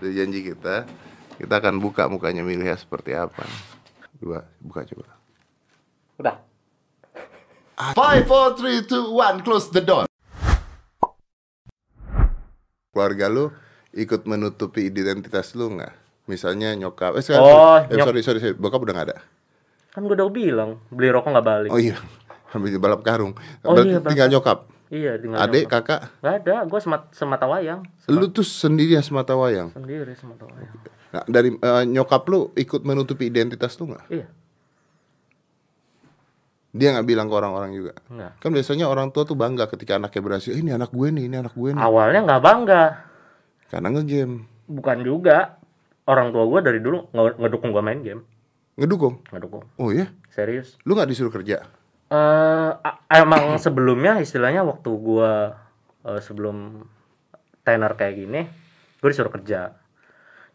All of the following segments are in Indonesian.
Dari janji kita, kita akan buka mukanya Milih seperti apa. Dua, buka coba. Udah. Five, four, three, two, one, close the door. Keluarga lu ikut menutupi identitas lu nggak? Misalnya nyokap, eh, sekarang, Oh, eh, nyok- sorry, sorry, sorry, bokap udah nggak ada. Kan gue udah bilang, beli rokok nggak balik. Oh iya, ambil balap karung. Oh Berarti iya, tinggal nyokap. Iya, tinggal Adik, nyokap. kakak, Nggak ada, gue semat, semata wayang. lu tuh sendirian semata wayang. Sendiri semata wayang. Nah, dari eh, nyokap lu ikut menutupi identitas lu nggak? Iya, Dia nggak bilang ke orang-orang juga. enggak. Kan biasanya orang tua tuh bangga ketika anaknya berhasil. "Eh, Ini anak gue nih, ini anak gue nih. Awalnya nggak bangga. Karena ngegame, Bukan juga. Orang tua gue dari dulu nge- ngedukung gue main game. ngedukung. Ngedukung. Oh iya, Serius. lu nggak disuruh kerja? A- emang sebelumnya istilahnya waktu gua eh, sebelum tenar kayak gini gue disuruh kerja.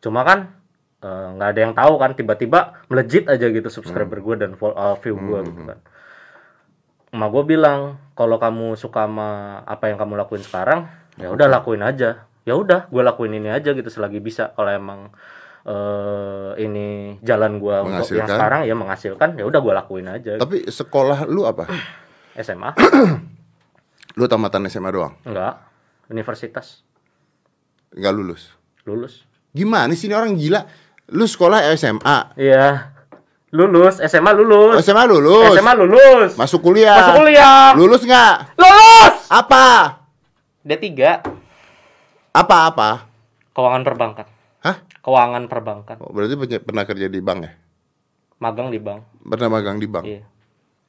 Cuma kan eh, nggak ada yang tahu kan tiba-tiba melejit aja gitu subscriber gue dan eh, view gue gitu kan. Emak gue bilang kalau kamu suka sama apa yang kamu lakuin sekarang ya udah lakuin aja. Ya udah gue lakuin ini aja gitu selagi bisa. Kalau emang eh ini jalan gua untuk yang Menghasilkan. sekarang ya menghasilkan ya udah gue lakuin aja Tapi sekolah lu apa? SMA Lu tamatan SMA doang? Enggak, universitas Nggak lulus? lulus. Gimana sih ini orang gila? Lu sekolah SMA, Iya. Lulus, SMA Oh, lulus. SMA lulus, SMA lulus. masuk kuliah, Masuk kuliah. lulus nggak? Lulus. Apa? D3, Apa-apa? keuangan perbankan. Hah? Keuangan perbankan. Oh, berarti pernah kerja di bank ya? Magang di bank. Pernah magang di bank? Iya,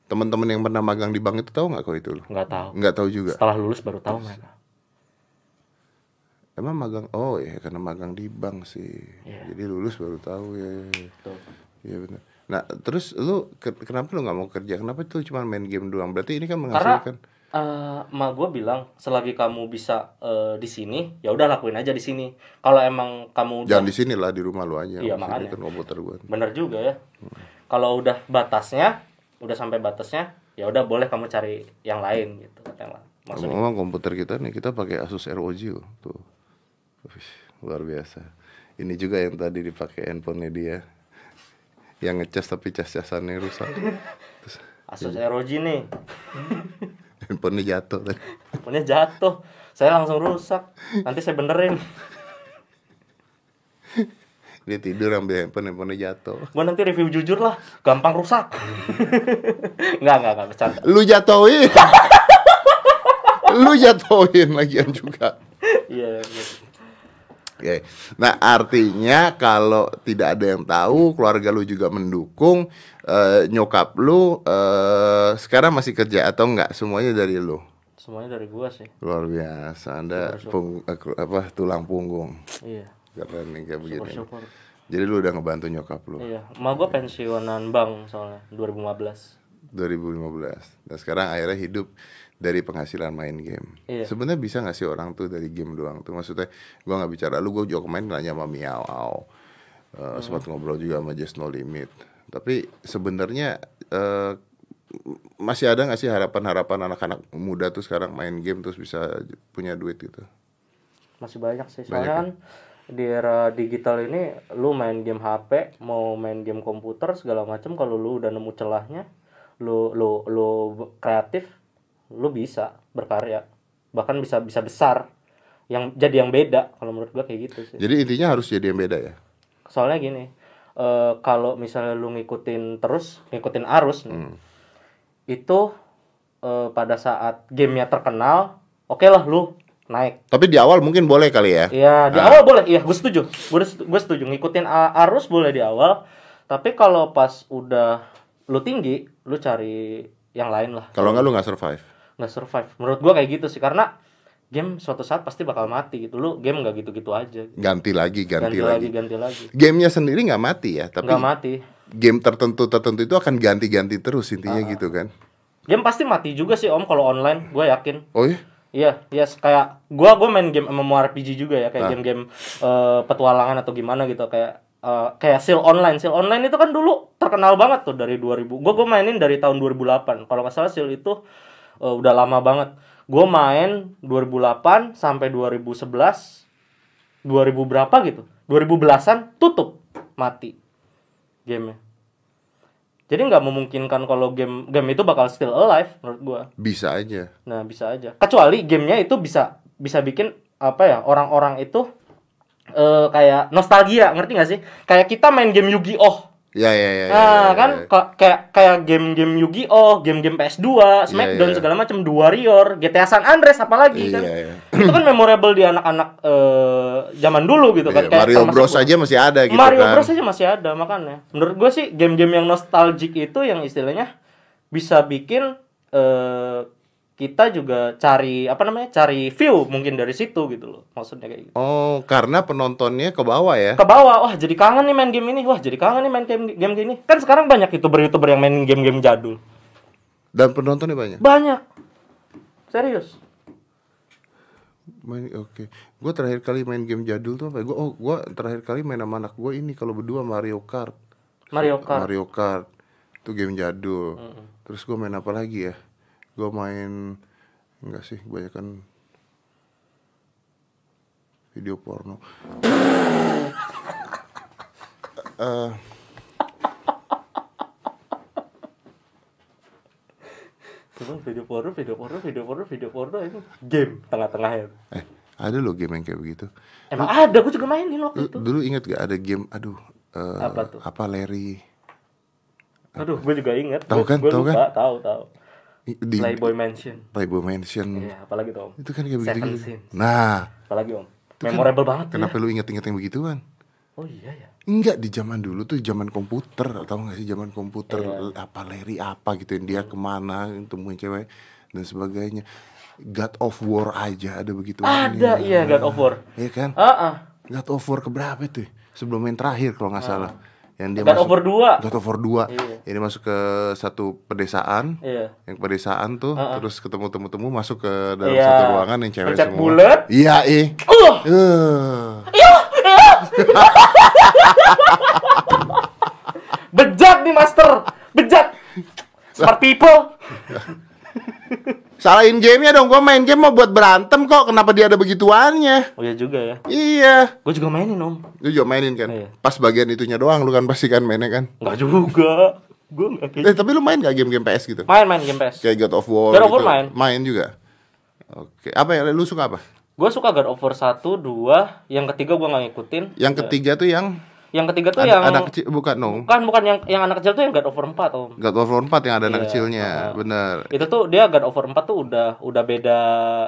Teman-teman yang pernah magang di bank itu tahu nggak kok itu lu? nggak tahu. Nggak tahu juga. Setelah lulus baru tahu mereka. Emang magang? Oh ya karena magang di bank sih. Iya. Jadi lulus baru tahu ya. ya, ya. Tuh. Iya benar. Nah terus lu ke- kenapa lu nggak mau kerja? Kenapa tuh cuma main game doang? Berarti ini kan Karena menghasilkan. eh emak gue bilang selagi kamu bisa eh, di sini, ya udah lakuin aja di sini. Kalau emang kamu Jangan di sini lah di rumah lu aja. Iya, makanya. kan komputer gua. bener juga ya. Kalau udah batasnya, udah sampai batasnya, ya udah boleh kamu cari yang lain gitu. Lain. Maksudnya Ngomong komputer kita nih kita pakai Asus ROG loh. Tuh. Wih, luar biasa. Ini juga yang tadi dipakai handphonenya dia. Yang ngecas tapi cas-casannya rusak. Terus Asus ROG nih, handphonenya jatuh tadi. punya jatuh. Saya langsung rusak. Nanti saya benerin. Dia tidur ambil handphone, handphonenya jatuh. Gua nanti review jujur lah, gampang rusak. Enggak, enggak, enggak bercanda. Lu jatuhin. Lu jatuhin lagian juga. Iya, iya. Oke. Nah, artinya kalau tidak ada yang tahu, keluarga lu juga mendukung, eh, nyokap lu eh, sekarang masih kerja atau enggak? Semuanya dari lu. Semuanya dari gua sih. Luar biasa. Anda pung- eh, apa tulang punggung. Iya. Keren nih kayak begini. Jadi lu udah ngebantu nyokap lu Iya, emak gua pensiunan bank soalnya 2015. 2015. Dan sekarang akhirnya hidup dari penghasilan main game. Iya. Sebenarnya bisa nggak sih orang tuh dari game doang tuh? Maksudnya gua nggak bicara lu, gua juga kemarin nanya sama Miao. Uh, sempat ngobrol juga sama Just No Limit. Tapi sebenarnya eh, masih ada nggak sih harapan-harapan anak-anak muda tuh sekarang main game terus bisa punya duit gitu? Masih banyak sih. Soalnya kan di era digital ini lu main game HP, mau main game komputer segala macam kalau lu udah nemu celahnya, lu lu lu kreatif, lu bisa berkarya. Bahkan bisa bisa besar. Yang jadi yang beda kalau menurut gua kayak gitu sih. Jadi intinya harus jadi yang beda ya. Soalnya gini, eh kalau misalnya lu ngikutin terus, ngikutin arus nih, Hmm. itu eh, pada saat gamenya terkenal, oke lah lu naik. Tapi di awal mungkin boleh kali ya. Iya, di Ah. awal boleh. Iya, gue setuju. Gue setuju ngikutin arus boleh di awal. Tapi kalau pas udah lu tinggi, lu cari yang lain lah. Kalau nggak lu nggak survive. Nggak survive. Menurut gua kayak gitu sih karena game suatu saat pasti bakal mati gitu. Lu game nggak gitu-gitu aja. Ganti lagi, ganti, Ganti, lagi. lagi, ganti lagi. Gamenya sendiri nggak mati ya, tapi Nggak mati. game tertentu tertentu itu akan ganti-ganti terus intinya Ah. gitu kan. Game pasti mati juga sih Om kalau online, gue yakin. Oh iya? Iya, iya kayak gua gua main game MMORPG juga ya, kayak Ah. game-game eh, petualangan atau gimana gitu kayak eh, kayak Seal Online. Seal Online itu kan dulu terkenal banget tuh dari 2000. Gua gua mainin dari tahun 2008. Kalau nggak salah Seal itu eh, udah lama banget. Gua main 2008 sampai 2011 2000 berapa gitu. 2010-an tutup mati gamenya jadi nggak memungkinkan kalau game game itu bakal still alive menurut gua Bisa aja. nah bisa aja kecuali gamenya itu bisa bisa bikin apa ya orang-orang itu eh kayak nostalgia ngerti nggak sih kayak kita main game Yu-Gi-Oh Ya ya ya. ya, Nah, ya, kan ya. ka- kayak kayak game-game Yu-Gi-Oh, game-game PS2, Smackdown iya. segala macam, The Warrior, GTA San Andreas apalagi kan. Iya, iya. Itu kan memorable di anak-anak eh, zaman dulu gitu kan. Iya, Kayak Mario Bros gua. aja masih ada gitu Mario kan. Bros aja masih ada makanya. Menurut gue sih game-game yang nostalgic itu yang istilahnya bisa bikin eh, kita juga cari apa namanya? cari view mungkin dari situ gitu loh. Maksudnya kayak gitu. Oh, karena penontonnya ke bawah ya. Ke bawah, wah jadi kangen nih main game ini. Wah, jadi kangen nih main game game gini. Kan sekarang banyak YouTuber-YouTuber yang main game-game jadul. Dan penontonnya banyak. Banyak. Serius. Main oke. Gua terakhir kali main game jadul tuh apa? Gua oh, gua terakhir kali main sama anak gua ini kalau berdua Mario Kart. Mario Kart. Mario Kart. Itu game jadul. Terus gua main apa lagi ya? Gua main enggak sih, kebanyakan video porno. Eh, Coba video porno, video porno, video porno, video porno itu game tengah-tengahnya. eh, ada loh game yang kayak begitu. Emang ada, gue juga mainin waktu Dulu, itu. dulu inget gak ada game aduh eh, Apa tuh? apa Larry Aduh, gue juga inget. Tahu kan, tahu kan? Tahu, tahu. Di Playboy Mansion. Playboy Mansion. Iya, apalagi tuh, Om? Itu kan kayak begitu. Sins. Nah, Apalagi, Om? itu kan- Memorable banget Kenapa ya. lu inget-inget yang begituan? Oh iya ya. Enggak di zaman dulu tuh zaman komputer, tahu nggak sih zaman komputer Iya. apa Larry apa gitu dia ke mana temuin cewek dan sebagainya. God of War aja ada begitu. Ada, iya God of War. Iya kan? Ah, ah. God of War keberapa tuh? Sebelum yang terakhir kalau nggak salah. Yang dia. God masuk War 2. God War 2. Iya. Ini masuk ke satu pedesaan. Iya. Yang pedesaan tuh ah. terus ketemu temu-temu masuk ke dalam Iya. satu ruangan yang cewek Pencet semua. bulet. Iya, eh. Uh, Eh. bejat nih Master. Bejat. Smart people. Salahin gamenya dong, gua main game mau buat berantem kok, kenapa dia ada begituannya? Oh iya juga ya. Iya, Gue juga mainin, Om. lu juga mainin kan? Iya. Pas bagian itunya doang, lu kan pasti kan mainnya kan? Enggak juga. Gue kayak Eh, tapi lu main gak game-game PS gitu? Main main game PS. Kayak God of War God of War gitu? main. Main juga? Oke, apa ya, lu suka apa? Gue suka God of War 1, 2, yang ketiga gue nggak ngikutin. Yang ketiga tuh yang Yang ketiga tuh an- yang anak kecil, bukan no bukan bukan yang yang anak kecil tuh yang God War 4, Om. God War 4 yang ada anak Iya, kecilnya, uh-uh. bener Itu tuh dia God War 4 tuh udah udah beda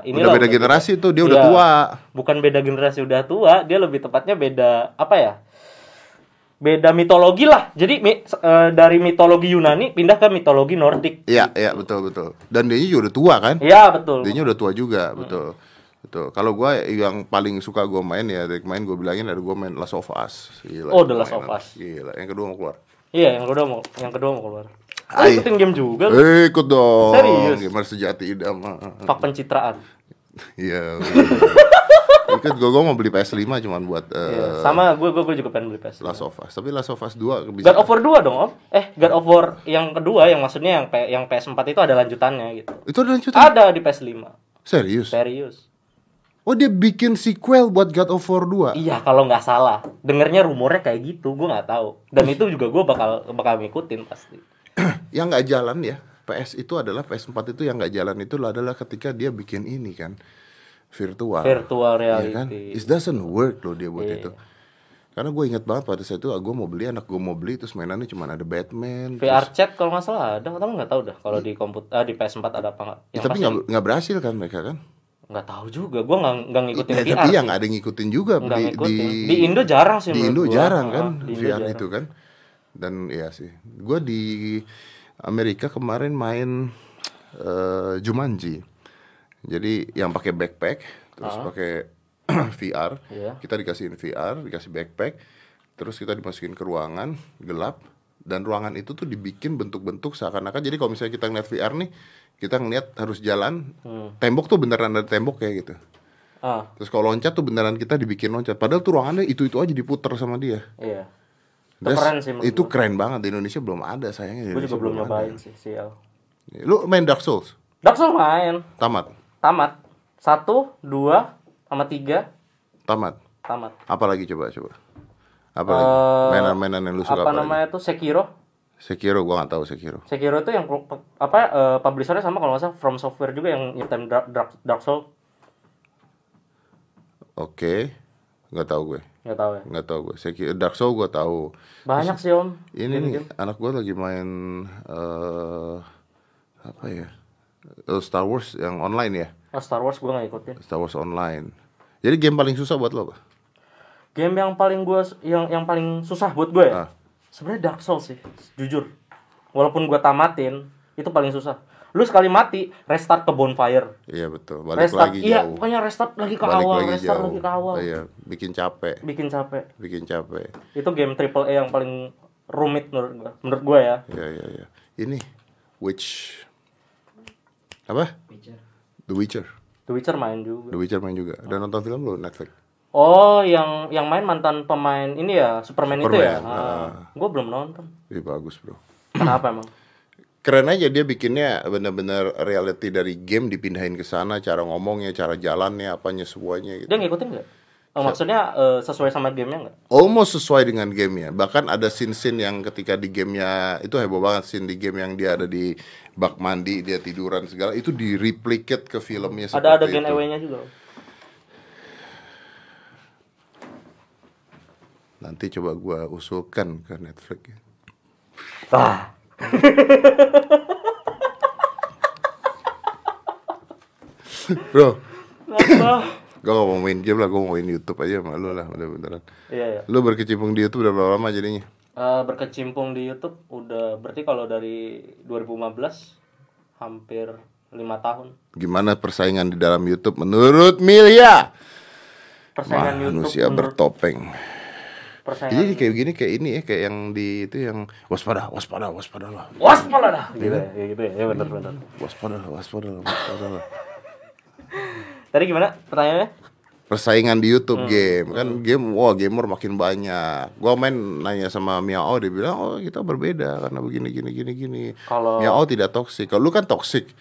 ini Udah beda generasi tuh, dia udah Iya. tua Bukan beda generasi udah tua, dia lebih tepatnya beda apa ya? Beda mitologi lah. Jadi mi- eh, dari mitologi Yunani pindah ke mitologi Nordik. Iya, iya, betul, betul Dan dia juga udah tua kan? Iya, betul. Dia udah tua juga, betul. Betul. Kalau gua yang paling suka gua main ya dari kemarin gua bilangin ada gua main Last of Us. Gila. Oh, The Last of. Us. Gila. Yang kedua mau keluar. Iya, yang kedua mau yang kedua mau keluar. Oh, ikutin game juga lu. Eh, ikut dong. Serius? Gimana sejati idam. Fak pencitraan. Iya. ikut gua, gua mau beli PS5 cuman buat eh, Iya, sama gue gue juga pengen beli PS. Last of Us. Tapi Last of Us 2 bisa. God of War 2 dong, Om. Eh, God of War yang kedua yang maksudnya yang P- yang PS4 itu ada lanjutannya gitu. Itu ada lanjutan. Ada di PS5. Serius? Serius. Oh, dia bikin sequel buat God of War 2. Iya, kalau nggak salah. Dengernya rumornya kayak gitu, gue nggak tahu. Dan itu juga gue bakal bakal ngikutin pasti. yang nggak jalan ya PS itu adalah PS4 itu yang nggak jalan itu adalah ketika dia bikin ini kan virtual Virtual Iya reality. kan it doesn't work loh dia buat Iya. itu karena gue ingat banget pada saat itu gue mau beli anak gue mau beli terus mainannya cuma ada Batman VR terus- chat kalau nggak salah ada, kamu nggak tahu dah kalau di komputer ah, di PS4 ada apa nggak? Ya, tapi nggak berhasil kan mereka kan nggak tahu juga, gue nggak nggak ngikutin Ya, VR. tapi sih. yang ada ngikutin juga Nggak di, ngikutin. di Di Indo jarang sih di Indo gua. jarang Ah, kan di Indo VR jarang. itu kan dan ya sih gue di Amerika kemarin main eh, Jumanji jadi yang pakai backpack terus pakai VR Ah. Iya. kita dikasihin VR dikasih backpack terus kita dimasukin ke ruangan gelap dan ruangan itu tuh dibikin bentuk-bentuk seakan-akan jadi kalau misalnya kita ngeliat VR nih kita ngeliat harus jalan Hmm. tembok tuh beneran ada tembok kayak gitu Ah, Terus kalau loncat tuh beneran kita dibikin loncat. Padahal tuh ruangannya itu-itu aja diputer sama dia. iya. Itu That's- keren sih Itu keren banget di Indonesia belum ada sayangnya. Gue juga belum nyobain sih, sial. Lu main Dark Souls? Dark Souls main, Tamat. tamat. Satu, dua, sama tiga. Tamat. tamat. Apa lagi coba coba? Apa? Eh, Mainan-mainan yang lu suka apa apa, lagi? namanya tuh Sekiro? Sekiro gua nggak tahu Sekiro. Sekiro itu yang apa eh, publishernya sama kalau nggak salah From Software juga yang nyiptain Dark, Dark, Dark Soul Oke. Nggak tahu gue. nggak tahu ya Nggak tahu gue. Sekiro Dark Soul gua tahu. banyak sih om Ini nih anak gua lagi main eh apa ya? Eh, Star Wars yang online ya. oh, Star Wars gue nggak ikutin Star Wars online. Jadi game paling susah buat lo apa? game yang paling gue yang yang paling susah buat gue Ah. Ya sebenarnya Dark Souls sih jujur walaupun gue tamatin itu paling susah lu sekali mati restart ke bonfire Iya betul. Balik restart lagi iya jauh. pokoknya restart lagi ke Balik awal lagi restart jauh. lagi ke awal Iya, bikin capek, bikin capek bikin capek. itu game triple A yang paling rumit menurut gue menurut gue ya Iya iya iya. Ini Witch apa? The Witcher. The Witcher main juga The Witcher main juga. Dan nonton film lo Netflix. Oh yang yang main mantan pemain ini ya Superman, itu ya Superman, ah. gue belum nonton Ih bagus bro. kenapa emang Keren aja dia bikinnya bener-bener reality dari game dipindahin ke sana, cara ngomongnya, cara jalannya, apanya semuanya gitu. dia ngikutin nggak oh, maksudnya eh, sesuai sama gamenya nggak Almost sesuai dengan gamenya. Bahkan ada scene-scene yang ketika di gamenya itu heboh banget scene di game yang dia ada di bak mandi dia tiduran segala itu di replicate ke filmnya ada ada gen. EW-nya juga Nanti coba gua usulkan ke Netflix. ah Bro, gua gak mau main game lah, gua mau main YouTube aja sama lu lah, bener-beneran. iya ya Lu berkecimpung di YouTube udah berapa lama jadinya? Eh, berkecimpung di YouTube udah berarti kalau dari 2015 hampir lima tahun Gimana persaingan di dalam YouTube menurut Milya? persaingan YouTube Manusia menurut bertopeng. Persaingan Jadi kayak gini kayak ini ya, kayak yang di itu yang waspada, waspada, waspada lah. waspada dah gitu ya ya gitu ya ya benar benar Waspada lah, waspada lah, waspada lah. tadi gimana pertanyaannya Persaingan di YouTube Hmm. game kan game wah gamer makin banyak. Gua main nanya sama Miao dia bilang oh kita berbeda karena begini gini gini gini. Kalau- Miao tidak toksik. Kalau lu kan toksik.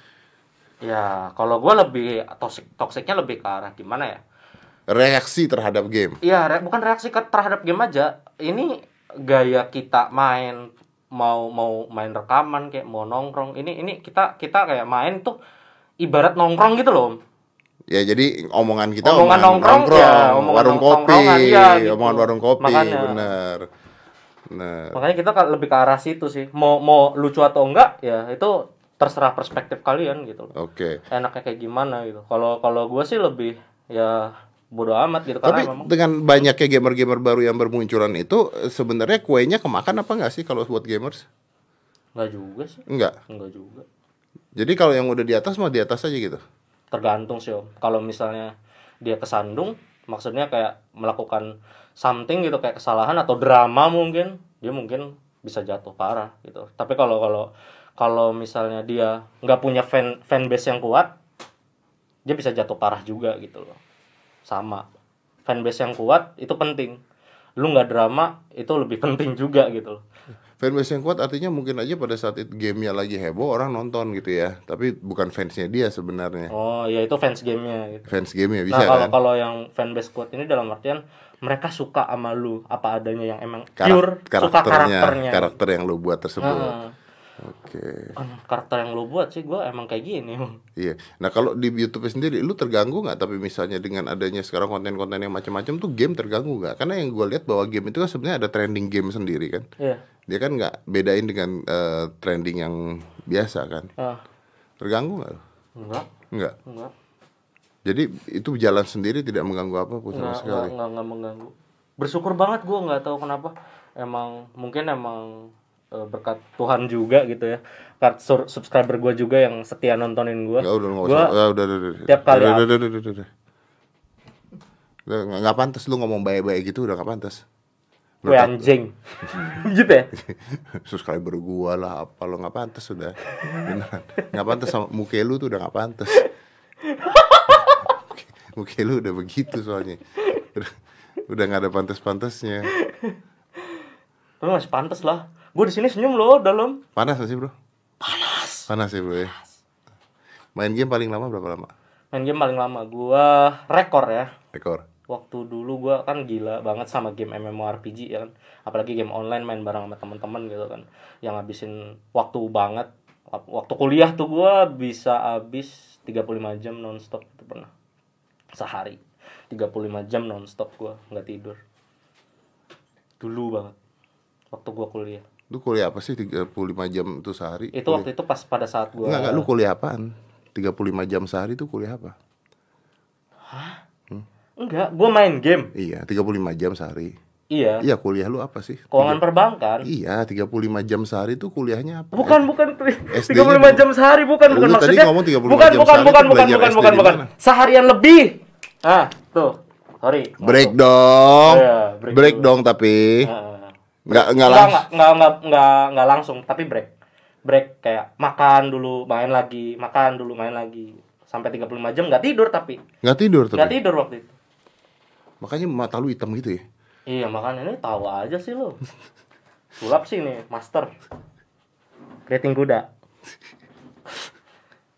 ya kalau gue lebih toksik toksiknya lebih ke arah gimana ya Reaksi terhadap game. Iya, re- bukan reaksi ke terhadap game aja. Ini gaya kita main mau mau main rekaman kayak mau nongkrong. Ini ini kita kita kayak main tuh ibarat nongkrong gitu loh. Ya jadi omongan kita Omongan nongkrong, ya, omongan warung kopi, iya, gitu. omongan warung kopi, Makanya. bener. Nah, Makanya kita lebih ke arah situ sih. Mau mau lucu atau enggak ya itu terserah perspektif kalian gitu loh. oke. Enaknya kayak gimana gitu. Kalau kalau gue sih lebih ya bodo amat gitu Tapi karena memang dengan banyaknya gamer-gamer baru yang bermunculan itu sebenarnya kuenya kemakan apa nggak sih kalau buat gamers? enggak juga sih. Enggak. Enggak juga. Jadi kalau yang udah di atas mah di atas aja gitu. tergantung sih om kalau misalnya dia kesandung maksudnya kayak melakukan something gitu kayak kesalahan atau drama mungkin dia mungkin bisa jatuh parah gitu tapi kalau kalau kalau misalnya dia nggak punya fan fanbase yang kuat dia bisa jatuh parah juga gitu loh sama fanbase yang kuat itu penting lu nggak drama itu lebih penting juga gitu loh Fanbase yang kuat artinya mungkin aja pada saat itu gamenya lagi heboh orang nonton gitu ya. Tapi bukan fansnya dia sebenarnya. oh ya itu fans gamenya gitu Fans gamenya Nah bisa kalau kan? kalau yang fanbase kuat ini dalam artian mereka suka sama lu apa adanya yang emang Karak- pure suka karakternya, karakternya. karakter yang lu buat tersebut. Heeh. Oke. Kan karakter yang lu buat sih gue emang kayak gini. Iya. Nah kalau di YouTube sendiri, lu terganggu nggak? Tapi misalnya dengan adanya sekarang konten-konten yang macam-macam tuh game terganggu nggak? Karena yang gue lihat bahwa game itu kan sebenarnya ada trending game sendiri kan. Iya. Dia kan nggak bedain dengan eh, trending yang biasa kan. Ah, Terganggu nggak? enggak, Nggak. enggak. Jadi itu jalan sendiri tidak mengganggu apa pun sama Enggak, enggak, sekali. enggak, enggak mengganggu. Bersyukur banget gue nggak tahu kenapa. Emang mungkin emang berkat Tuhan juga gitu ya. Kat sur- subscriber gue juga yang setia nontonin gue. Nggak udah Gua-. Ya, udah, udah, udah. tiap kali Udah, udah, udah, udah, udah, udah. Udah, Nggak nggak pantas lu ngomong baik-baik gitu udah nggak pantas. Gue anjing. gitu ya? subscriber gua lah apa lo nggak pantas beneran nggak pantas sama muka lu tuh udah nggak pantas muka lu udah begitu soalnya udah udah nggak ada pantas-pantasnya Tapi masih pantas lah. Gue di sini senyum loh dalam. panas gak sih bro? Panas. Panas ya bro ya. Main game paling lama berapa lama? Main game paling lama gua rekor ya. rekor? Waktu dulu gua kan gila banget sama game MMORPG ya kan? Apalagi game online main bareng sama teman-teman gitu kan. Yang ngabisin waktu banget. Waktu kuliah tuh gua bisa habis 35 jam nonstop itu pernah. Sehari. 35 jam nonstop gua nggak tidur. Dulu banget. Waktu gua kuliah Lu kuliah apa sih 35 jam itu sehari? itu waktu itu pas pada saat gua Enggak, enggak, lu kuliah apaan? 35 jam sehari itu kuliah apa? enggak gua main game Iya, 35 jam sehari. iya Iya, kuliah lu apa sih? keuangan perbankan Iya, 35 jam sehari itu kuliahnya apa? Bukan, bukan. SD 35 -nya jam sehari bukan, bukan Lu tadi maksudnya. ngomong 35 bukan, jam bukan, sehari bukan, bukan, bukan, bukan, bukan. Seharian lebih. Ah, tuh. Sorry. Break dong. Iya, break dong tapi Enggak enggak Enggak, langsung. enggak, enggak, enggak, enggak, enggak langsung, tapi break. Break kayak makan dulu, main lagi, makan dulu, main lagi. Sampai 35 jam enggak tidur tapi. Enggak tidur Enggak tapi. tidur waktu itu. Makanya mata lu hitam gitu ya. Iya, makanya ini tahu aja sih lo. Sulap sih nih, master. Rating kuda.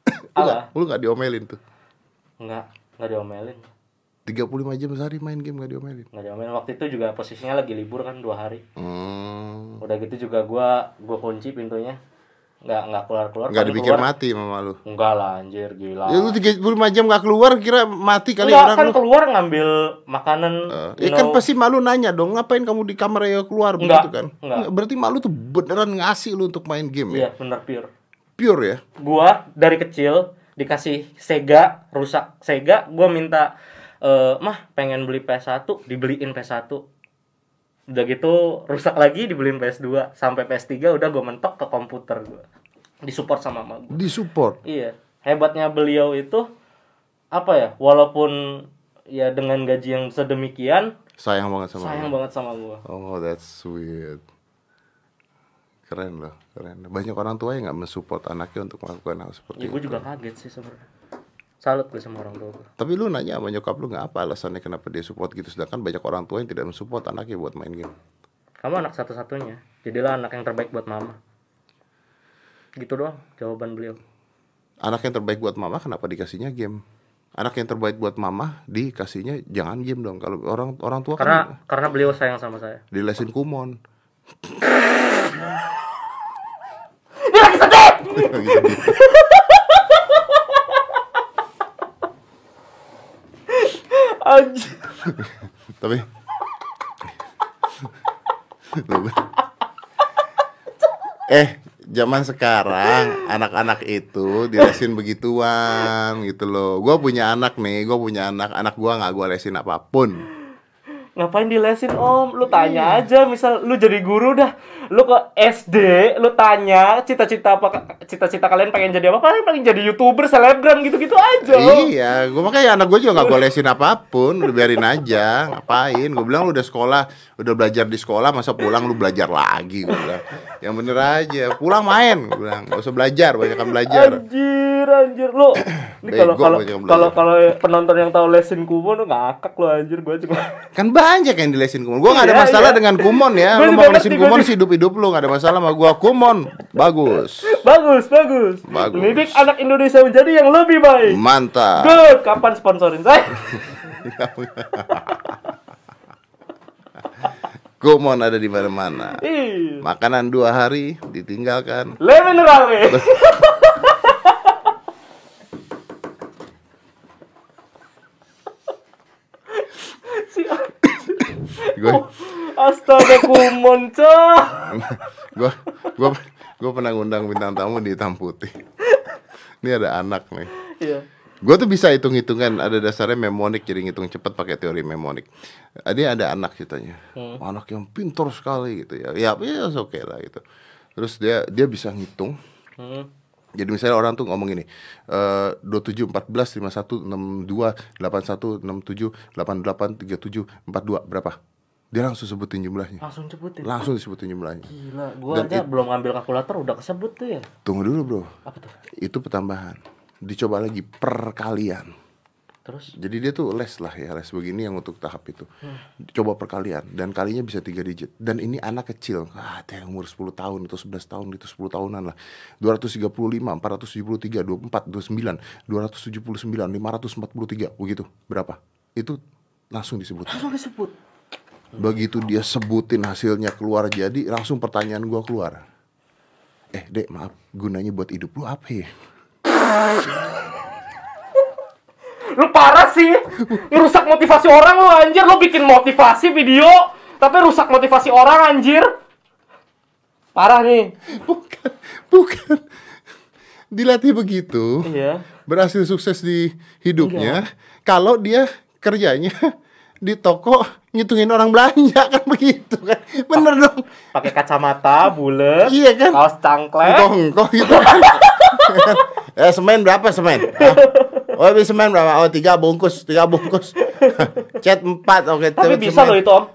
Lu Apa? nggak- Lu enggak diomelin tuh. Enggak, enggak diomelin. 35 jam sehari main game enggak diomelin. nggak diomelin waktu itu juga posisinya lagi libur kan dua hari Hmm. udah gitu juga gua gua kunci pintunya nggak nggak keluar keluar Paling dipikir keluar- mati mama lu. enggak lah anjir gila Ya lu 35 jam enggak keluar kira mati kali enggak orang kan lu. keluar ngambil makanan you ya kan know. pasti malu nanya dong, ngapain kamu di kamar ya keluar Enggak, begitu kan? enggak. Berarti malu tuh beneran ngasih lu untuk main game ya. iya bener pure Pure ya. gua dari kecil dikasih Sega rusak Sega gua minta eh mah pengen beli PS1 dibeliin PS1 udah gitu rusak lagi dibeliin PS2 sampai PS3 udah gua mentok ke komputer gua disupport sama mama gua Di support. Iya, hebatnya beliau itu apa ya? Walaupun ya dengan gaji yang sedemikian, Sayang banget sama sayang lu. banget sama gua. Oh, that's sweet. Keren loh, keren. Banyak orang tua yang nggak mensupport anaknya untuk melakukan hal seperti Ya gue itu. juga kaget sih sebenarnya. Salut gue sama orang tua gue. Tapi lu nanya sama nyokap lu nggak apa alasannya kenapa dia support gitu sedangkan banyak orang tua yang tidak mensupport anaknya buat main game. Kamu anak satu-satunya. Jadilah anak yang terbaik buat mama. Gitu doang jawaban beliau. Anak yang terbaik buat mama kenapa dikasihnya game? Anak yang terbaik buat mama dikasihnya jangan game dong. Kalau orang orang tua Karena kan karena beliau sayang sama saya. dilesin kumon. Dia lagi sedih. Lagi sedih. Anjir. Tapi Eh, zaman sekarang anak-anak itu dilesin begituan gitu loh. Gua punya anak nih, gua punya anak, anak gua nggak gua lesin apa pun. Ngapain dilesin om? Lu tanya aja misal lu jadi guru dah Lu ke SD, lu tanya cita-cita apa cita-cita kalian pengen jadi apa? Paling pengen jadi youtuber, selebgram gitu-gitu aja Iya, gua makanya anak gua juga nggak gua lesin apa pun, udah biarin aja. Ngapain? Gua bilang lu udah sekolah, udah belajar di sekolah, masa pulang lu belajar lagi? Gua bilang. Yang bener aja, pulang main. Gua bilang, nggak usah belajar, banyak belajar. Anjir, anjir lu. Ini kalau kalau kalau penonton yang tahu lesin kumon lu ngakak lu anjir gua cuma Kan banyak yang dilesin kumon. Gua nggak ada Iya, masalah iya. dengan kumon ya. Gua juga mau lesin kumon sih hidup-hidup lu nggak ada masalah sama gua. Kumon bagus. bagus, bagus. Bagus. Mendidik anak Indonesia menjadi yang lebih baik. Mantap. Good, kapan sponsorin saya? Kumon ada di mana-mana. Ih, Makanan dua hari ditinggalkan. le mineral Gue Astaga kumon, cah. gua gua gua pernah ngundang bintang tamu di hitam putih. Ini ada anak nih. Iya. Gue tuh bisa hitung-hitungan ada dasarnya memonik jadi ngitung cepat pakai teori memonik. Dia ada anak ceritanya, anak yang pintar sekali gitu ya. Ya, ya oke lah gitu. Terus dia dia bisa ngitung. Hmm. Jadi misalnya orang tuh ngomong gini, eh 27, 14, 51, 62, 81, 67, 88, 37, 42 berapa? Dia langsung sebutin jumlahnya. Langsung cebutin. Langsung disebutin jumlahnya. Gila, gua Dan aja belum ngambil kalkulator udah kesebut tuh ya. Tunggu dulu bro, Apa tuh? itu pertambahan. Dicoba lagi perkalian. Terus Jadi dia tuh les lah ya, les begini yang untuk tahap itu. Coba perkalian dan kalinya bisa tiga digit. Dan ini anak kecil, ah, ada yang umur 10 tahun atau 11 tahun itu 10 tahunan lah. 235, 473, 24, 29, 279, 543, begitu. Berapa? Itu langsung disebut. Langsung disebut. Begitu dia sebutin hasilnya keluar jadi, langsung pertanyaan gua keluar. Eh, Dek, maaf, gunanya buat hidup lu apa ya? Lu parah sih. Ngerusak motivasi orang lu anjir. Lu bikin motivasi video, tapi rusak motivasi orang anjir. Parah nih. Bukan, bukan. Dilatih begitu, Iya. berhasil sukses di hidupnya, kalau dia kerjanya di toko ngitungin orang belanja kan begitu kan. Bener dong. Pakai kacamata bulat, Iya kan? kaos cangklek. Kongkong gitu. eh, semen berapa semen? Ah. Oh, habis semen berapa? Oh, tiga bungkus, tiga bungkus. Cat empat, oke. Tapi semen. bisa loh itu om.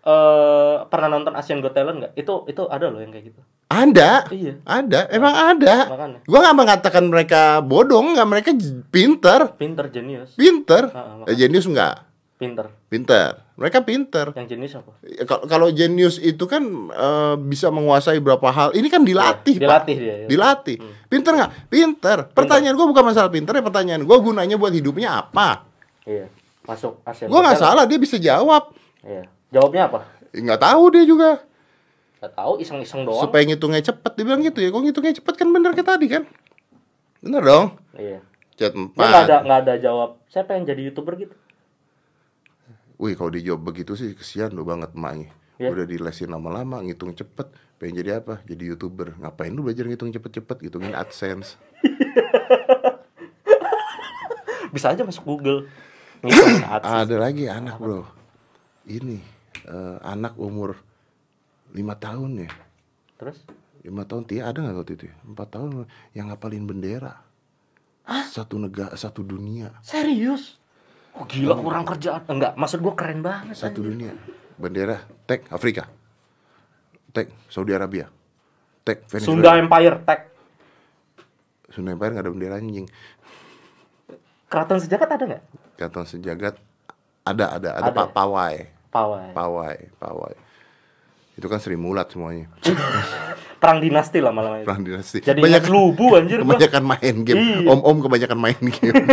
Eh pernah nonton Asian Got Talent nggak? Itu itu ada loh yang kayak gitu. Ada, Iya. ada, emang ada. Makanya. Gua nggak mengatakan mereka bodong, nggak mereka pinter, Pinter jenius. pinter. Eh, jenius nggak, Pinter. Pinter. Mereka pinter. Yang jenius apa? Ya, Kalau jenius itu kan eh, bisa menguasai beberapa hal. Ini kan dilatih, Pak. Dilatih dia. ya. Dilatih. Pinter nggak? Pinter. Pertanyaan gua bukan masalah pinter ya. Pertanyaan gua gunanya buat hidupnya apa? Iya. Masuk Asian Gua Got nggak salah, dia bisa jawab. Iya. Jawabnya apa? Eh, Nggak tahu dia juga. Gak tahu, iseng-iseng doang. Supaya ngitungnya cepet, dia bilang gitu ya. Kok ngitungnya cepet kan bener kayak tadi kan? Bener dong. Iya. Chat nggak ada 4. nggak ada jawab. Saya pengen jadi youtuber gitu. Wih, kalau dijawab begitu sih kesian lu banget emaknya. Iya. Udah dilesin lama-lama, ngitung cepet. Pengen jadi apa? Jadi youtuber. Ngapain lu belajar ngitung cepet-cepet? Ngitungin AdSense. Bisa aja masuk Google. AdSense. Ada lagi anak bro. Ini eh, anak umur lima tahun ya. Terus? lima tahun Tia ada nggak waktu itu? ya? Empat tahun yang ngapalin bendera. Satu negara, satu dunia, Serius? Oh gila kurang kerjaan. Enggak, maksud gua keren banget. satu anjir. dunia. Bendera, tag Afrika, tag Saudi Arabia, tag Venezuela. Sunda Empire Tech. Sunda Empire nggak ada bendera anjing. Keraton Sejagat ada nggak? Keraton Sejagat ada ada ada, Ada. Pak Pawai, Pawai. Pawai, Pawai. Itu kan Sri Mulat semuanya. Perang dinasti lah malam itu. Perang dinasti. Jadi Banyak lubu anjir kebanyakan main game. Iya. Om-om kebanyakan main game.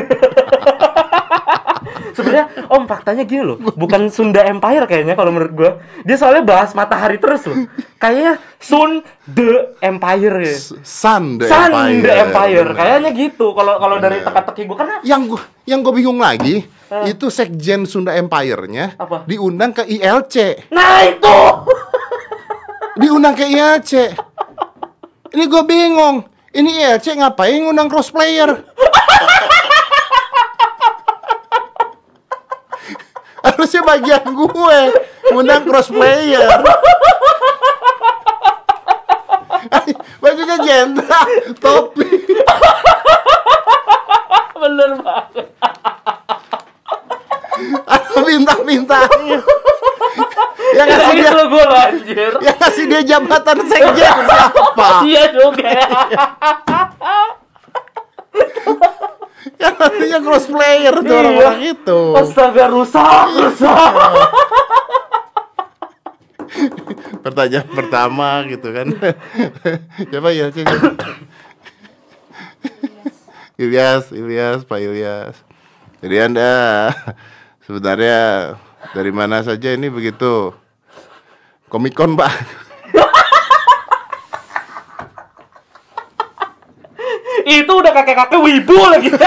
Sebenarnya Om faktanya gini loh, bukan Sunda Empire kayaknya kalau menurut gua. Dia soalnya bahas matahari terus loh. Kayaknya Sun the Empire ya. Sun the Sun Empire. the Empire. Kayaknya gitu kalau kalau dari teka-teki gua kan yang gua yang gue bingung lagi Eh. itu sekjen Sunda Empire-nya Apa? diundang ke ILC Nah itu. diundang ke ILC ini gue bingung ini ILC ngapain ngundang cross player harusnya bagian gue ngundang cross player bajunya jenderal topi Bener banget. ada bintang-bintangnya yang Ya ngasih dia loh, anjir. yang ngasih dia jabatan sekjen siapa Iya juga. yang artinya cross player tuh Iya. orang-orang itu. Astaga rusak, rusak. pertanyaan pertama gitu kan. Siapa ya? Cik? Ilyas. Ilyas Pak Ilyas. Jadi anda sebenarnya dari mana saja ini begitu? Komikon Pak Itu udah kakek-kakek wibu lagi.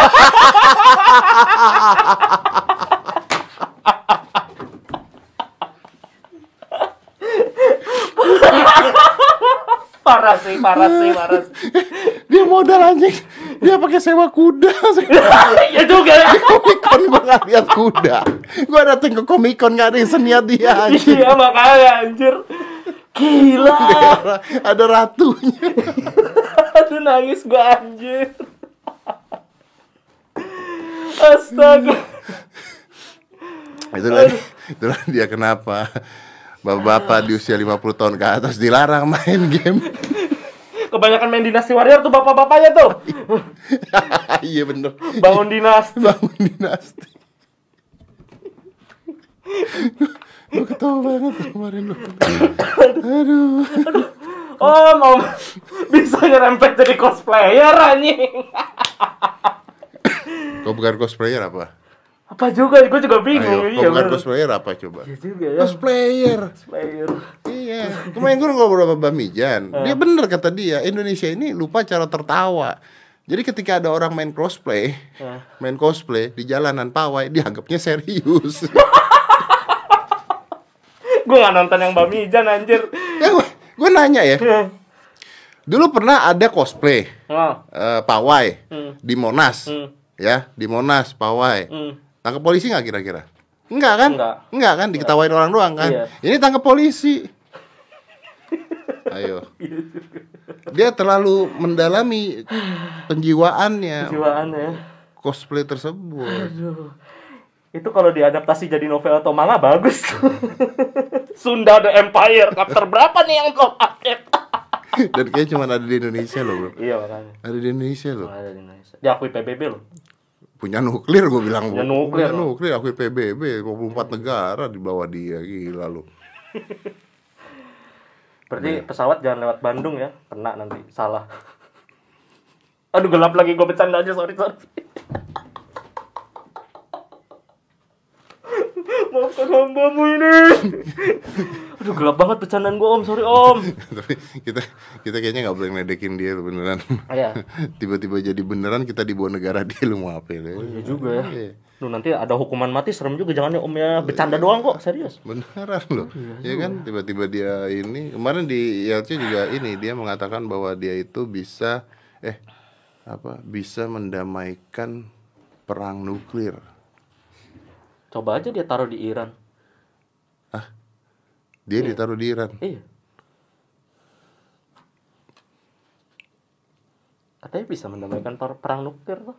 parah sih, parah sih, parah sih. dia modal anjing dia pakai sewa kuda ya juga ya. komikon gua nggak lihat kuda gua dateng ke komikon nggak ada seniat dia anjing Iya makanya anjir. Gila. ada ratunya Aduh nangis gua anjir. Astaga. itulah itulah dia kenapa bapak-bapak di usia 50 tahun ke atas dilarang main game Kebanyakan main Dinasti Warrior tuh bapak-bapaknya tuh. iya bener Bangun dinasti. bangun dinasti lu ketawa banget kemarin lu aduh Oh, mau bisa nyerempet jadi cosplayer anjing. kau bukan cosplayer apa Apa juga? Gue juga bingung. Ayo, iya, kalau bukan bener. cosplayer apa coba? Iya juga ya. Cosplayer. Cosplayer. Iya, kemarin gue ngobrol sama Mbak Mijan, dia bener kata dia, Indonesia ini lupa cara tertawa. Jadi ketika ada orang main cosplay, Ya. main cosplay di jalanan pawai, dianggapnya serius. gue gak nonton yang Mbak Mijan anjir. ya, gue nanya ya, dulu pernah ada cosplay Oh. eh, pawai Hmm. di Monas, Hmm. ya di Monas pawai. Hmm. Tangkap polisi nggak kira-kira? Enggak kan? Enggak. kan? Diketawain orang doang kan? Iya. Ini tangkap polisi. Ayo. Dia terlalu mendalami penjiwaannya Jiwaan ya. cosplay tersebut. Aduh. Itu kalau diadaptasi jadi novel atau manga bagus. Sunda The Empire. Chapter berapa nih yang belum update? Dan kayaknya cuma ada di Indonesia loh, Bro. iya makanya. Ada di Indonesia loh. Ada di Indonesia. Diakui PBB loh. Punya nuklir gue bilang. Punya nuklir Punya nuklir akui PBB 24 negara di bawah dia gila lu. Berarti pesawat jangan lewat Bandung ya. Kena nanti. Salah. Aduh gelap lagi gue bercanda aja sorry sorry. Maafkan hambamu ini. Aduh gelap banget bercandaan gue om sorry om. Tapi kita kita kayaknya nggak boleh ngedekin dia tuh beneran. Iya. Tiba-tiba jadi beneran kita dibawa negara dia lu mau apa ya? Iya juga ya. Iya. Duh nanti ada hukuman mati serem juga jangan ya om ya bercanda doang kok serius. Beneran loh. Iya ya kan tiba-tiba dia ini kemarin di ILC juga ini dia mengatakan bahwa dia itu bisa eh apa bisa mendamaikan perang nuklir. Coba aja dia taruh di Iran. Dia ditaruh di Iran. Iya. Katanya bisa mendamaikan per- perang nuklir tuh.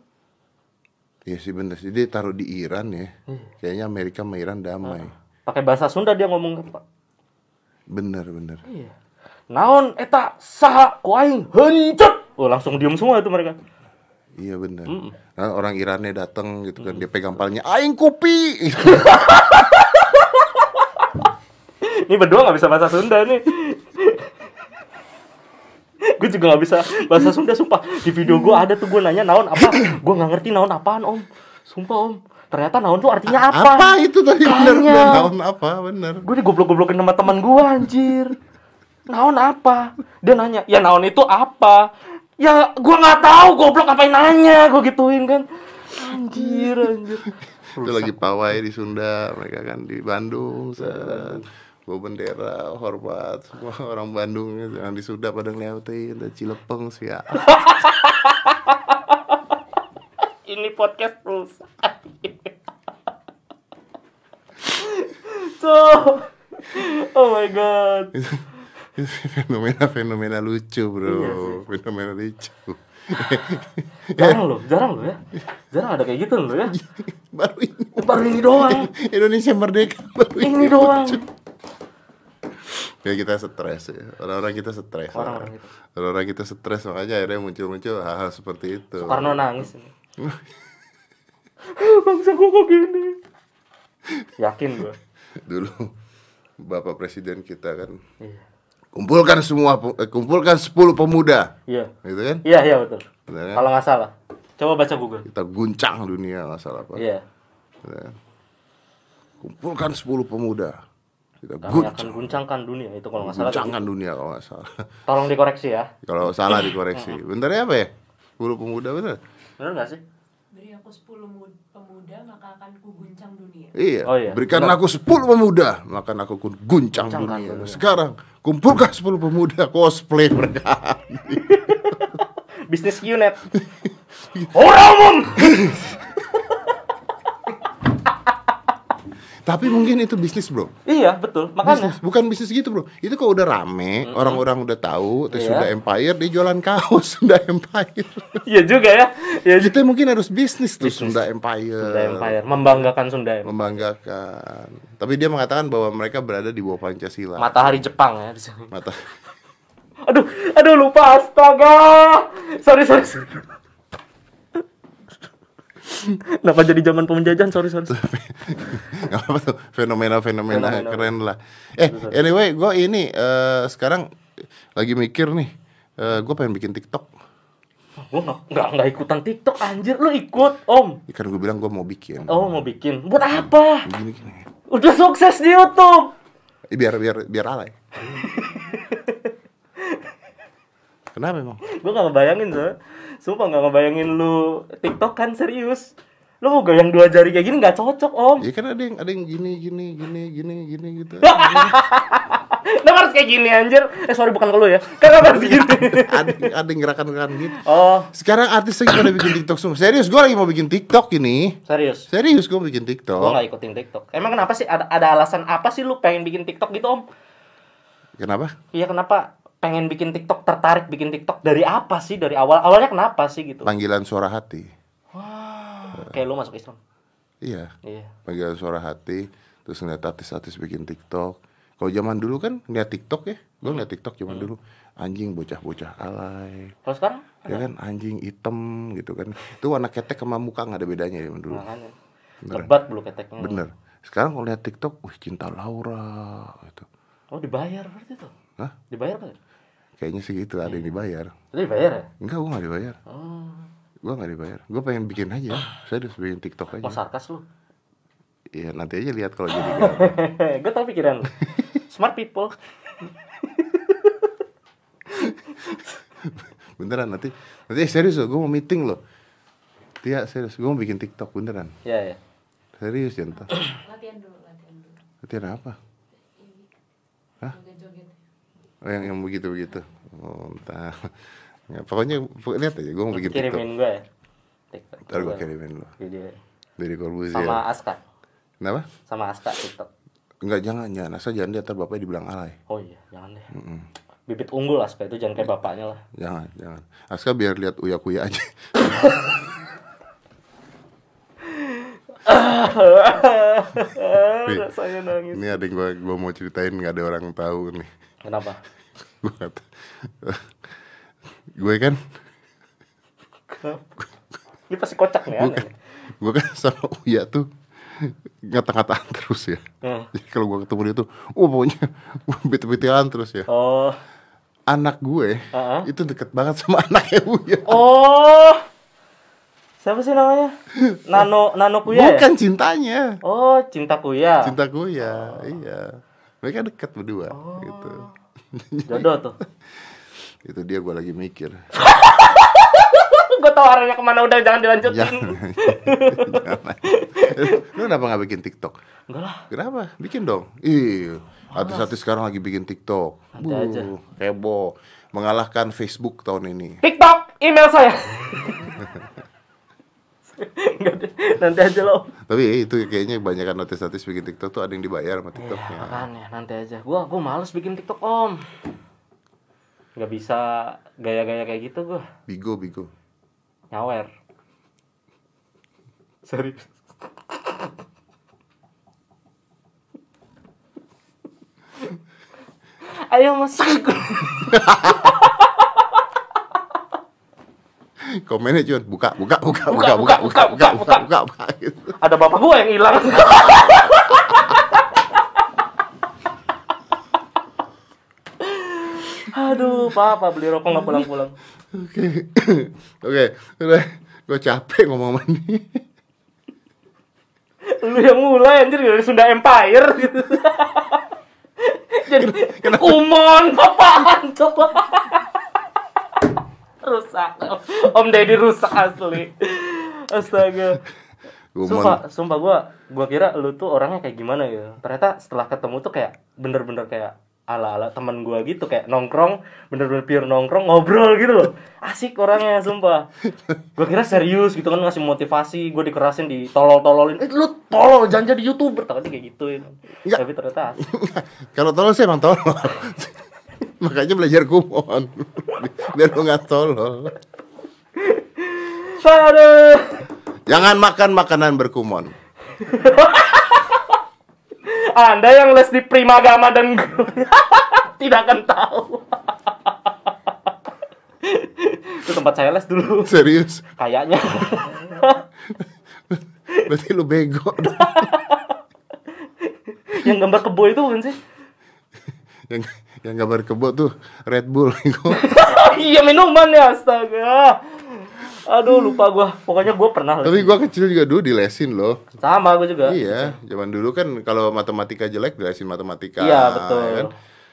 Iya sih bener sih dia taruh di Iran ya. Iya. Kayaknya Amerika sama Iran damai. Pakai bahasa Sunda dia ngomong Pak. Bener bener. Iya. Naon eta saha ku aing hencut. Oh, langsung diem semua itu mereka. Iya bener. Mm. Nah, orang Irannya datang gitu kan dia pegang palanya aing kopi. Ini berdua nggak bisa bahasa Sunda nih. gue juga nggak bisa bahasa Sunda sumpah. Di video gue ada tuh gue nanya naon apa? Gue nggak ngerti naon apaan om? Sumpah om. Ternyata naon tuh artinya apa, apa itu tadi? Bener bener. Tahun apa? Bener. gue digoblok-goblokin sama teman gue anjir. Naon apa? Dia nanya ya naon itu apa ya gue nggak tahu goblok ngapain nanya? Gue gituin kan. Anjir anjir. Itu lagi pawai di Sunda, mereka kan di Bandung, set. bawa bendera, hormat semua orang Bandung yang di Sunda pada ngeliatin, ada Cilepeng sih ya. ini podcast plus so oh my god Fenomena-fenomena lucu bro, Iya fenomena lucu. jarang loh jarang loh ya. Jarang ada kayak gitu loh ya. Baru ini. Baru ini doang. Indonesia merdeka baru ini doang. Ya kita stres ya, orang-orang kita stres. Orang-orang kita. Orang-orang kita stres makanya akhirnya muncul-muncul hal-hal seperti itu. Soekarno nangis ini. Bangsa gua kok gini? Yakin gua. Dulu Bapak Presiden kita kan iya kumpulkan semua eh, kumpulkan 10 pemuda. Iya. Gitu kan? Iya iya betul. Benar kan? kalau nggak salah. Coba baca Google. Kita guncang dunia nggak salah apa. Iya. Gitu kan? kumpulkan 10 pemuda. Kita kami akan guncang. guncangkan dunia itu kalau nggak salah. Guncangkan dunia kalau nggak salah. Gitu. tolong dikoreksi ya. Kalau salah dikoreksi. Benarnya apa ya 10 pemuda bener. Bener nggak sih? Beri aku 10 mu- pemuda maka akan kuguncang dunia. Iya. Oh, iya. Berikan Benar. aku 10 pemuda, maka aku kun- guncang Guncangkan dunia. dunia. Sekarang kumpulkan 10 pemuda cosplay mereka. bisnis unit orang Tapi mungkin itu bisnis, Bro. iya betul makanya Bisnis, bukan bisnis gitu, Bro. Itu kalau udah rame, orang-orang udah tahu, terus Iya. sudah empire, dia jualan kaos Sunda Empire. iya juga ya iya Kita mungkin harus bisnis tuh Bisnis. Sunda Empire. Sunda Empire membanggakan Sunda Empire Membanggakan. Tapi dia mengatakan bahwa mereka berada di bawah Pancasila. matahari Jepang ya di sini Mata. aduh aduh lupa astaga sorry sorry, sorry. Kenapa jadi zaman penjajahan? Sorry, sorry. Gak apa tuh fenomena-fenomena Fenomena. keren lah. Eh, anyway, gue ini eh, sekarang lagi mikir nih, gue pengen bikin TikTok. Gua nggak nggak nggak ikutan TikTok anjir lu ikut om. Ikan gue bilang gue mau bikin. Oh mau bikin buat apa? Gini gini. Udah sukses di YouTube. Eh, biar biar biar alay. Kenapa emang? Gue nggak ngebayangin so. Sumpah nggak ngebayangin lu TikTok kan serius. Lu mau goyang dua jari kayak gini nggak cocok om. Ya kan ada yang ada yang gini gini gini gini gini gitu. Nah harus kayak gini anjir. Eh sorry bukan ke lu ya. Kan harus gini. ada ada yang gerakan-gerakan gitu. Oh Sekarang artis lagi pada bikin TikTok semua. Serius, gue lagi mau bikin TikTok ini. serius. Serius, gue mau bikin Gue TikTok. nggak ikutin TikTok. Emang kenapa sih? Ada ada alasan apa sih lu pengen bikin TikTok gitu om? Kenapa? Iya kenapa pengen bikin TikTok tertarik bikin TikTok dari apa sih dari awal awalnya kenapa sih gitu? Panggilan suara hati. Wah, kayak lu masuk Islam. Iya, Iya. panggilan suara hati. Terus ngeliat artis-artis bikin TikTok. Kalau zaman dulu kan ngeliat TikTok ya, gue ngeliat TikTok zaman dulu anjing bocah-bocah alay, Kalau sekarang ya kan anjing hitam gitu kan. Itu warna ketek sama muka nggak ada bedanya zaman dulu. makanya lebat bulu keteknya. Bener. Sekarang kalau lihat TikTok, wih cinta Laura gitu. Oh dibayar berarti tuh? Hah? Dibayar kan? Kayaknya sih gitu ada yang dibayar. Itu dibayar ya? Enggak, gue nggak dibayar. Oh, Gue nggak dibayar. Gue pengen bikin aja. Saya udah bikin TikTok mau aja. sarkas lu? Iya nanti aja lihat kalau jadi gak. gue tau pikiran lu. Smart people. Beneran nanti. Nanti eh, serius loh, gue mau meeting loh. Tia serius, gue mau bikin TikTok beneran. Ya ya. Serius ya entah. latihan dulu latihan dulu Latihan apa? Hah? Oh yang yang begitu begitu. Oh entah. Ya, pokoknya lihat aja, gue mau bikin TikTok. Kirimin gue ya. TikTok. Ntar gue kirimin lo. Video. Dari Corbuzier. Sama Aska. Kenapa? Sama Aska TikTok. Enggak jangan jangan. Asal jangan dia bapaknya dibilang alay. Oh iya, jangan deh. Mm-mm. Bibit unggul Aska itu jangan kayak bapaknya lah. Jangan jangan. Aska biar lihat uya kuya aja. Rasanya nangis. Ini ada yang gua, gua mau ceritain nggak ada orang tahu nih. Kenapa? Gue kan, Ini pasti kocak nih gue kan, gue kan sama Uya tuh ngata-ngataan terus ya. Hmm. Jadi kalau gua ketemu dia tuh, oh pokoknya bete-betean terus ya. Oh. Anak gue Heeh. itu deket banget sama anaknya Uya. Oh. Siapa sih namanya? Nano Nano Kuya ya? Bukan cintanya, Oh, cinta Kuya. cinta Kuya, iya. Mereka dekat berdua, gitu. Jodoh tuh. Itu dia gue lagi mikir. Gue tau arahnya ke mana udah jangan dilanjutin. Jangan. Jangan. Lu kenapa nggak bikin TikTok? Enggak lah. Kenapa? Bikin dong. Ih, artis-artis sekarang lagi bikin TikTok. Aja. heboh. Mengalahkan Facebook tahun ini. TikTok, email saya. Nanti aja lo. Tapi eh, itu kayaknya kebanyakan artis-artis bikin TikTok tuh ada yang dibayar sama Iya, TikToknya. makanya nanti aja. Gua gua males bikin TikTok, Om. Nggak bisa gaya-gaya kayak gitu gua. Bigo, Bigo. Nyawer. Serius. Ayo masuk. Komennya cuman buka, buka, buka, Buka, buka, buka, buka, buka, buka, buka, buka, buka, gitu. Ada bapak gua yang hilang. Aduh, papa beli rokok nggak pulang-pulang. Oke, oke, udah, gue capek ngomong ini. Lu yang mulai anjir dari Sunda Empire gitu. Jadi kumon apaan coba. Rusak. Om Deddy rusak asli. Astaga. Sumpah, sumpah gua gua kira lu tuh orangnya kayak gimana gitu. Ternyata setelah ketemu tuh kayak bener-bener kayak ala-ala teman gua gitu kayak nongkrong, bener-bener pure nongkrong ngobrol gitu loh. Asik orangnya sumpah. Gua kira serius gitu kan ngasih motivasi, gua dikerasin ditolol-tololin. Eh lu tolol jangan jadi YouTuber takutnya kayak gitu ya. Enggak. Tapi ternyata. Kalau tolol sih emang tolol. Makanya belajar kumon. Biar lu nggak tolol. Aduh. Jangan makan makanan berkumon. Anda yang les di Primagama dan tidak akan tahu. Itu tempat saya les dulu. Serius. Kayaknya. Berarti lu bego. yang gambar kebo itu bukan sih? yang yang gambar kebo tuh Red Bull. iya minuman ya astaga. Aduh lupa gua. Pokoknya gua pernah Tapi gua kecil juga dulu dilesin loh. sama gua juga. Iya, zaman dulu kan kalau matematika jelek dilesin matematika. Iya, betul. kan?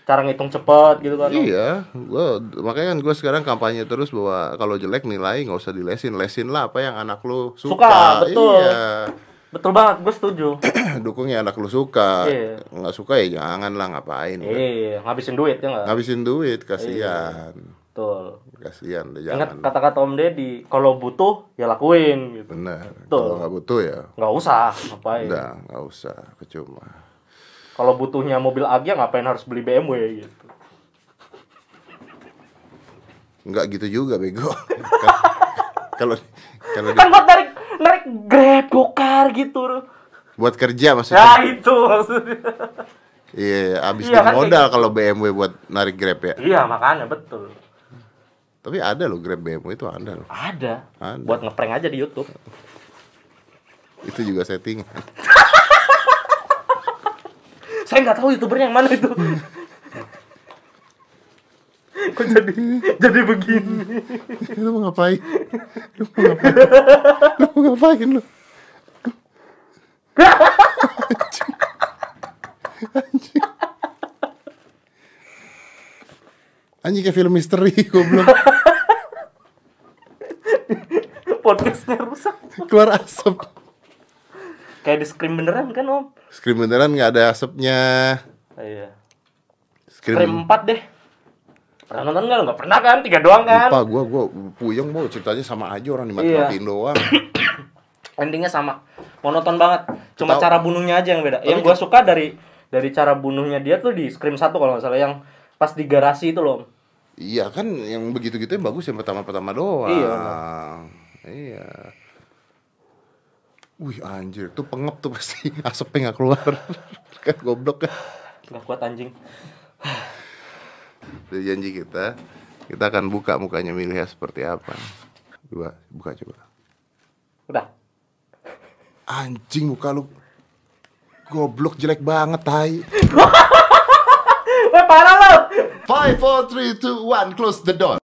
Cara ngitung cepet gitu kan. Iya, gua makanya kan gua sekarang kampanye terus bahwa kalau jelek nilai nggak usah dilesin, lesin lah apa yang anak lu suka. Suka, betul. Iya. Betul banget, gua setuju. Dukung yang anak lu suka. Iya. Nggak suka ya jangan lah ngapain. Iya, ngabisin duit ya nggak? Ngabisin duit, kasihan. Betul. Kasihan deh Ingat jangan. kata-kata Om Deddy, kalau butuh ya lakuin gitu. Benar. Kalau nggak butuh ya Nggak usah, ngapain. udah nggak usah, percuma. Kalau butuhnya mobil Agya ngapain harus beli BMW gitu. Nggak gitu juga bego. Kalau kalau Kan buat narik narik Grab, Gokar gitu. Buat kerja Ya maksudnya. itu maksudnya. Iya, abis Iya, kan modal kalau BMW buat narik Grab ya. Iya, makanya betul. Tapi ada loh Grab BMW itu ada loh. Ada. Ada. Buat ngeprank aja di YouTube. Itu juga setting. Saya nggak tahu youtubernya yang mana itu. Kok jadi jadi begini? lu mau ngapain? Lu mau ngapain? Lu mau ngapain lu? Anjing. Anjing. Kayak film misteri goblok. Podcastnya rusak. Keluar asap. Kayak di scream beneran kan om? Scream beneran nggak ada asapnya. Iya. Scream, Scream 4 deh. Pernah nonton nggak? Nggak pernah kan? Tiga doang kan? Lupa gua gua puyeng mau ceritanya sama aja orang Iya. dimati-matiin doang. Endingnya sama. Monoton banget. Cuma Tahu. cara bunuhnya aja yang beda. Yang gua suka dari dari cara bunuhnya dia tuh di Scream 1 kalau nggak salah yang pas di garasi itu loh. Iya kan yang begitu-gitu yang bagus yang pertama-pertama doang. Iya, Iya. Wih anjir, tuh pengep tuh pasti asapnya nggak keluar. kan goblok kan. Nggak kuat anjing. Dari janji kita, kita akan buka mukanya Milih seperti apa. Dua, buka coba. Udah. Anjing muka lu goblok jelek banget tai. Weh parah lo. Five, four, three, two, one, close the door.